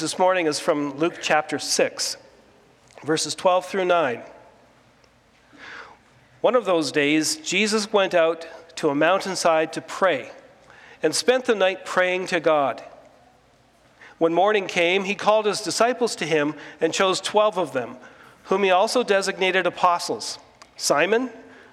this morning is from Luke chapter 6, verses 12 through 9. One of those days, Jesus went out to a mountainside to pray and spent the night praying to God. When morning came, he called his disciples to him and chose 12 of them, whom he also designated apostles Simon,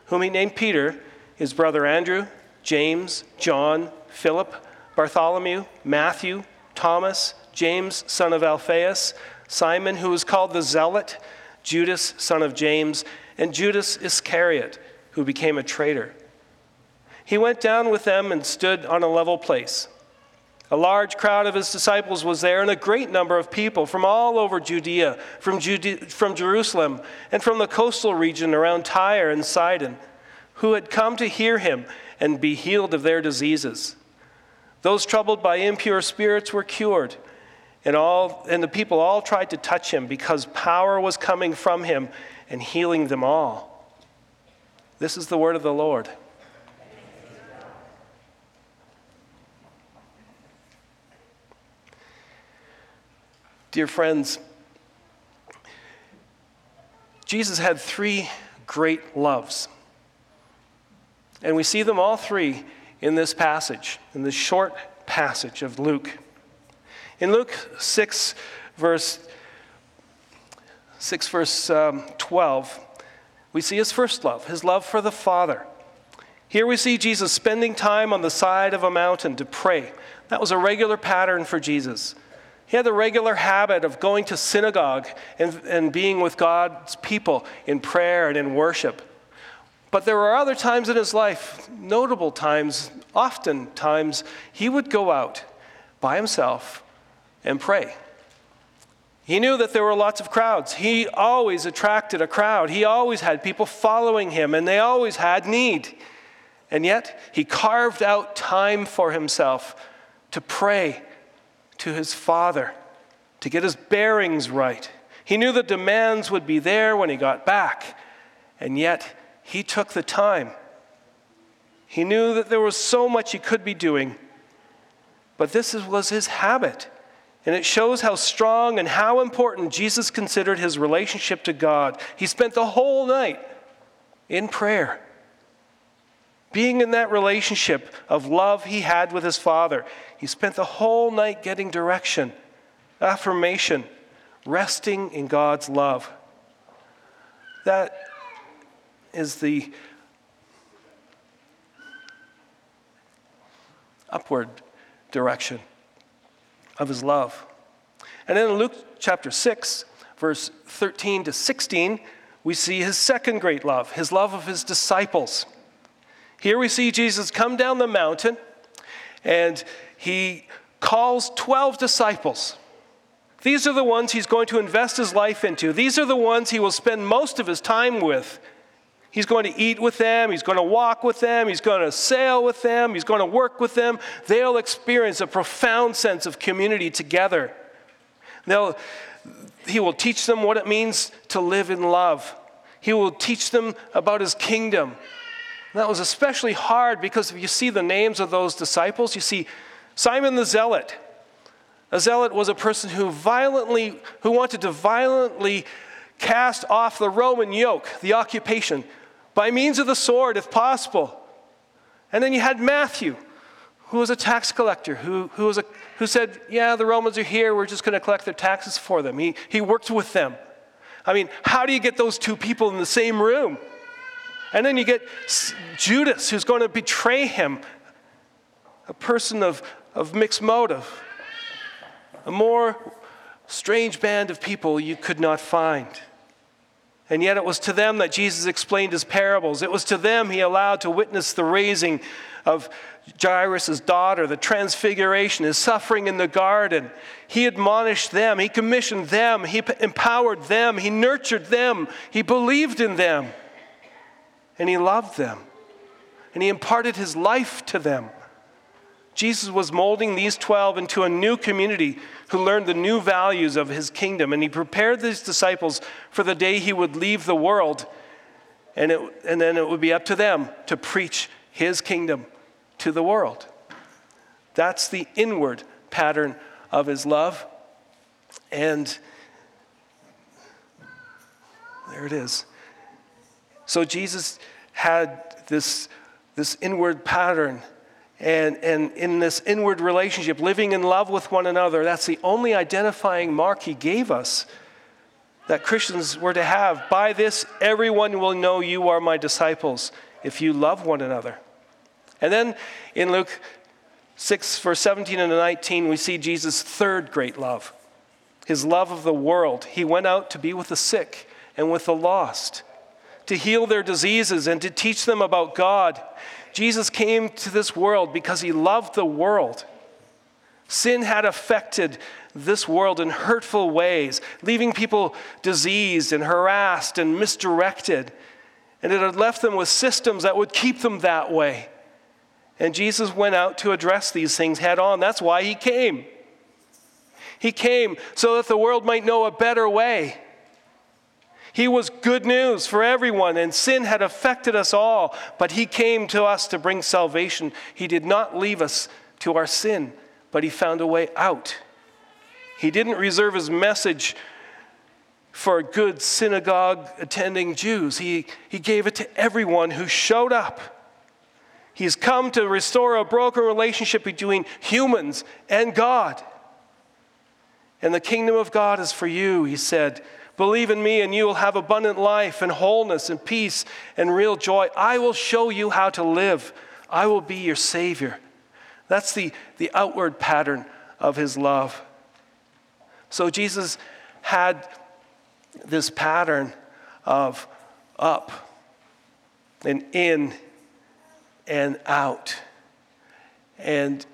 whom he named Peter, his brother Andrew, James, John, Philip, Bartholomew, Matthew, Thomas, James, son of Alphaeus, Simon, who was called the Zealot, Judas, son of James, and Judas Iscariot, who became a traitor. He went down with them and stood on a level place. A large crowd of his disciples was there, and a great number of people from all over Judea, from, Judea, from Jerusalem, and from the coastal region around Tyre and Sidon, who had come to hear him and be healed of their diseases. Those troubled by impure spirits were cured and, all, and the people all tried to touch him because power was coming from him and healing them all. This is the word of the Lord. Dear friends, Jesus had three great loves. And we see them all three in this passage, in this short passage of Luke. In Luke 6, verse 6, verse um, 12, we see his first love, his love for the Father. Here we see Jesus spending time on the side of a mountain to pray. That was a regular pattern for Jesus. He had the regular habit of going to synagogue and, and being with God's people in prayer and in worship. But there were other times in his life, notable times, often times, he would go out by himself and pray. He knew that there were lots of crowds. He always attracted a crowd. He always had people following him, and they always had need. And yet, he carved out time for himself to pray to his Father, to get his bearings right. He knew the demands would be there when he got back, and yet he took the time. He knew that there was so much he could be doing, but this was his habit. And it shows how strong and how important Jesus considered his relationship to God. He spent the whole night in prayer, being in that relationship of love he had with his Father. He spent the whole night getting direction, affirmation, resting in God's love. That is the upward direction of his love. And then in Luke chapter 6, verse 13 to 16, we see his second great love, his love of his disciples. Here we see Jesus come down the mountain and he calls 12 disciples. These are the ones he's going to invest his life into. These are the ones he will spend most of his time with. He's going to eat with them. He's going to walk with them. He's going to sail with them. He's going to work with them. They'll experience a profound sense of community together. They'll, he will teach them what it means to live in love. He will teach them about his kingdom. That was especially hard because if you see the names of those disciples, you see Simon the Zealot. A zealot was a person who violently, who wanted to violently cast off the Roman yoke, the occupation by means of the sword, if possible. And then you had Matthew, who was a tax collector, who, who, was a, who said, Yeah, the Romans are here, we're just going to collect their taxes for them. He, he worked with them. I mean, how do you get those two people in the same room? And then you get Judas, who's going to betray him, a person of, of mixed motive. A more strange band of people you could not find. And yet it was to them that Jesus explained his parables. It was to them he allowed to witness the raising of Jairus' daughter, the transfiguration, his suffering in the garden. He admonished them, he commissioned them, he empowered them, he nurtured them, he believed in them, and he loved them, and he imparted his life to them. Jesus was molding these 12 into a new community who learned the new values of his kingdom. And he prepared these disciples for the day he would leave the world. And, it, and then it would be up to them to preach his kingdom to the world. That's the inward pattern of his love. And there it is. So Jesus had this, this inward pattern. And, and in this inward relationship, living in love with one another, that's the only identifying mark he gave us that Christians were to have. By this, everyone will know you are my disciples if you love one another. And then in Luke 6, verse 17 and 19, we see Jesus' third great love his love of the world. He went out to be with the sick and with the lost, to heal their diseases and to teach them about God. Jesus came to this world because he loved the world. Sin had affected this world in hurtful ways, leaving people diseased and harassed and misdirected. And it had left them with systems that would keep them that way. And Jesus went out to address these things head on. That's why he came. He came so that the world might know a better way. He was good news for everyone, and sin had affected us all, but He came to us to bring salvation. He did not leave us to our sin, but He found a way out. He didn't reserve his message for good synagogue attending Jews, he, he gave it to everyone who showed up. He's come to restore a broken relationship between humans and God. And the kingdom of God is for you, he said. Believe in me, and you will have abundant life and wholeness and peace and real joy. I will show you how to live. I will be your Savior. That's the, the outward pattern of his love. So Jesus had this pattern of up and in and out. And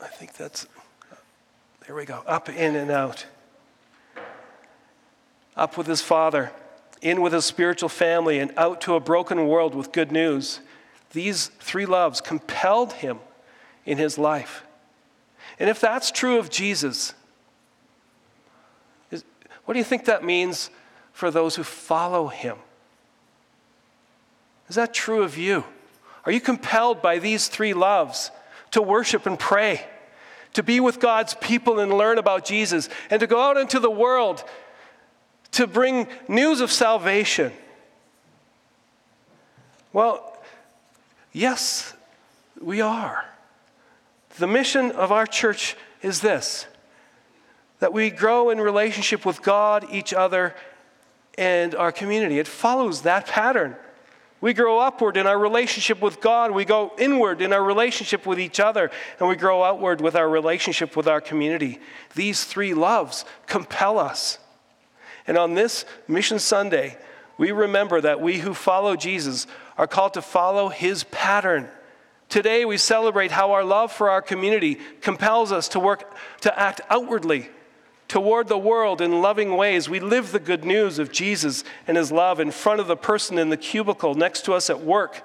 I think that's, there we go, up, in, and out. Up with his father, in with his spiritual family, and out to a broken world with good news. These three loves compelled him in his life. And if that's true of Jesus, is, what do you think that means for those who follow him? Is that true of you? Are you compelled by these three loves to worship and pray, to be with God's people and learn about Jesus, and to go out into the world to bring news of salvation? Well, yes, we are. The mission of our church is this that we grow in relationship with God, each other, and our community. It follows that pattern. We grow upward in our relationship with God, we go inward in our relationship with each other, and we grow outward with our relationship with our community. These three loves compel us. And on this Mission Sunday, we remember that we who follow Jesus are called to follow his pattern. Today, we celebrate how our love for our community compels us to work to act outwardly toward the world in loving ways. We live the good news of Jesus and his love in front of the person in the cubicle next to us at work,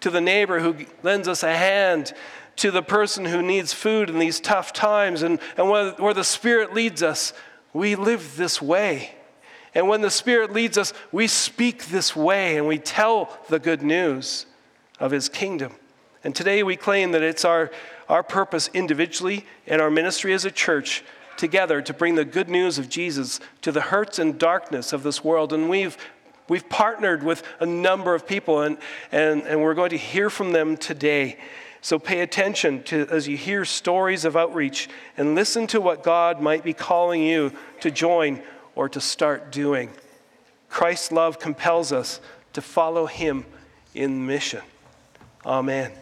to the neighbor who lends us a hand, to the person who needs food in these tough times. And, and where, where the Spirit leads us, we live this way. And when the Spirit leads us, we speak this way and we tell the good news of his kingdom. And today we claim that it's our, our purpose individually and our ministry as a church together to bring the good news of Jesus to the hurts and darkness of this world. And we've, we've partnered with a number of people, and, and, and we're going to hear from them today. So pay attention to as you hear stories of outreach and listen to what God might be calling you to join or to start doing. Christ's love compels us to follow him in mission. Amen.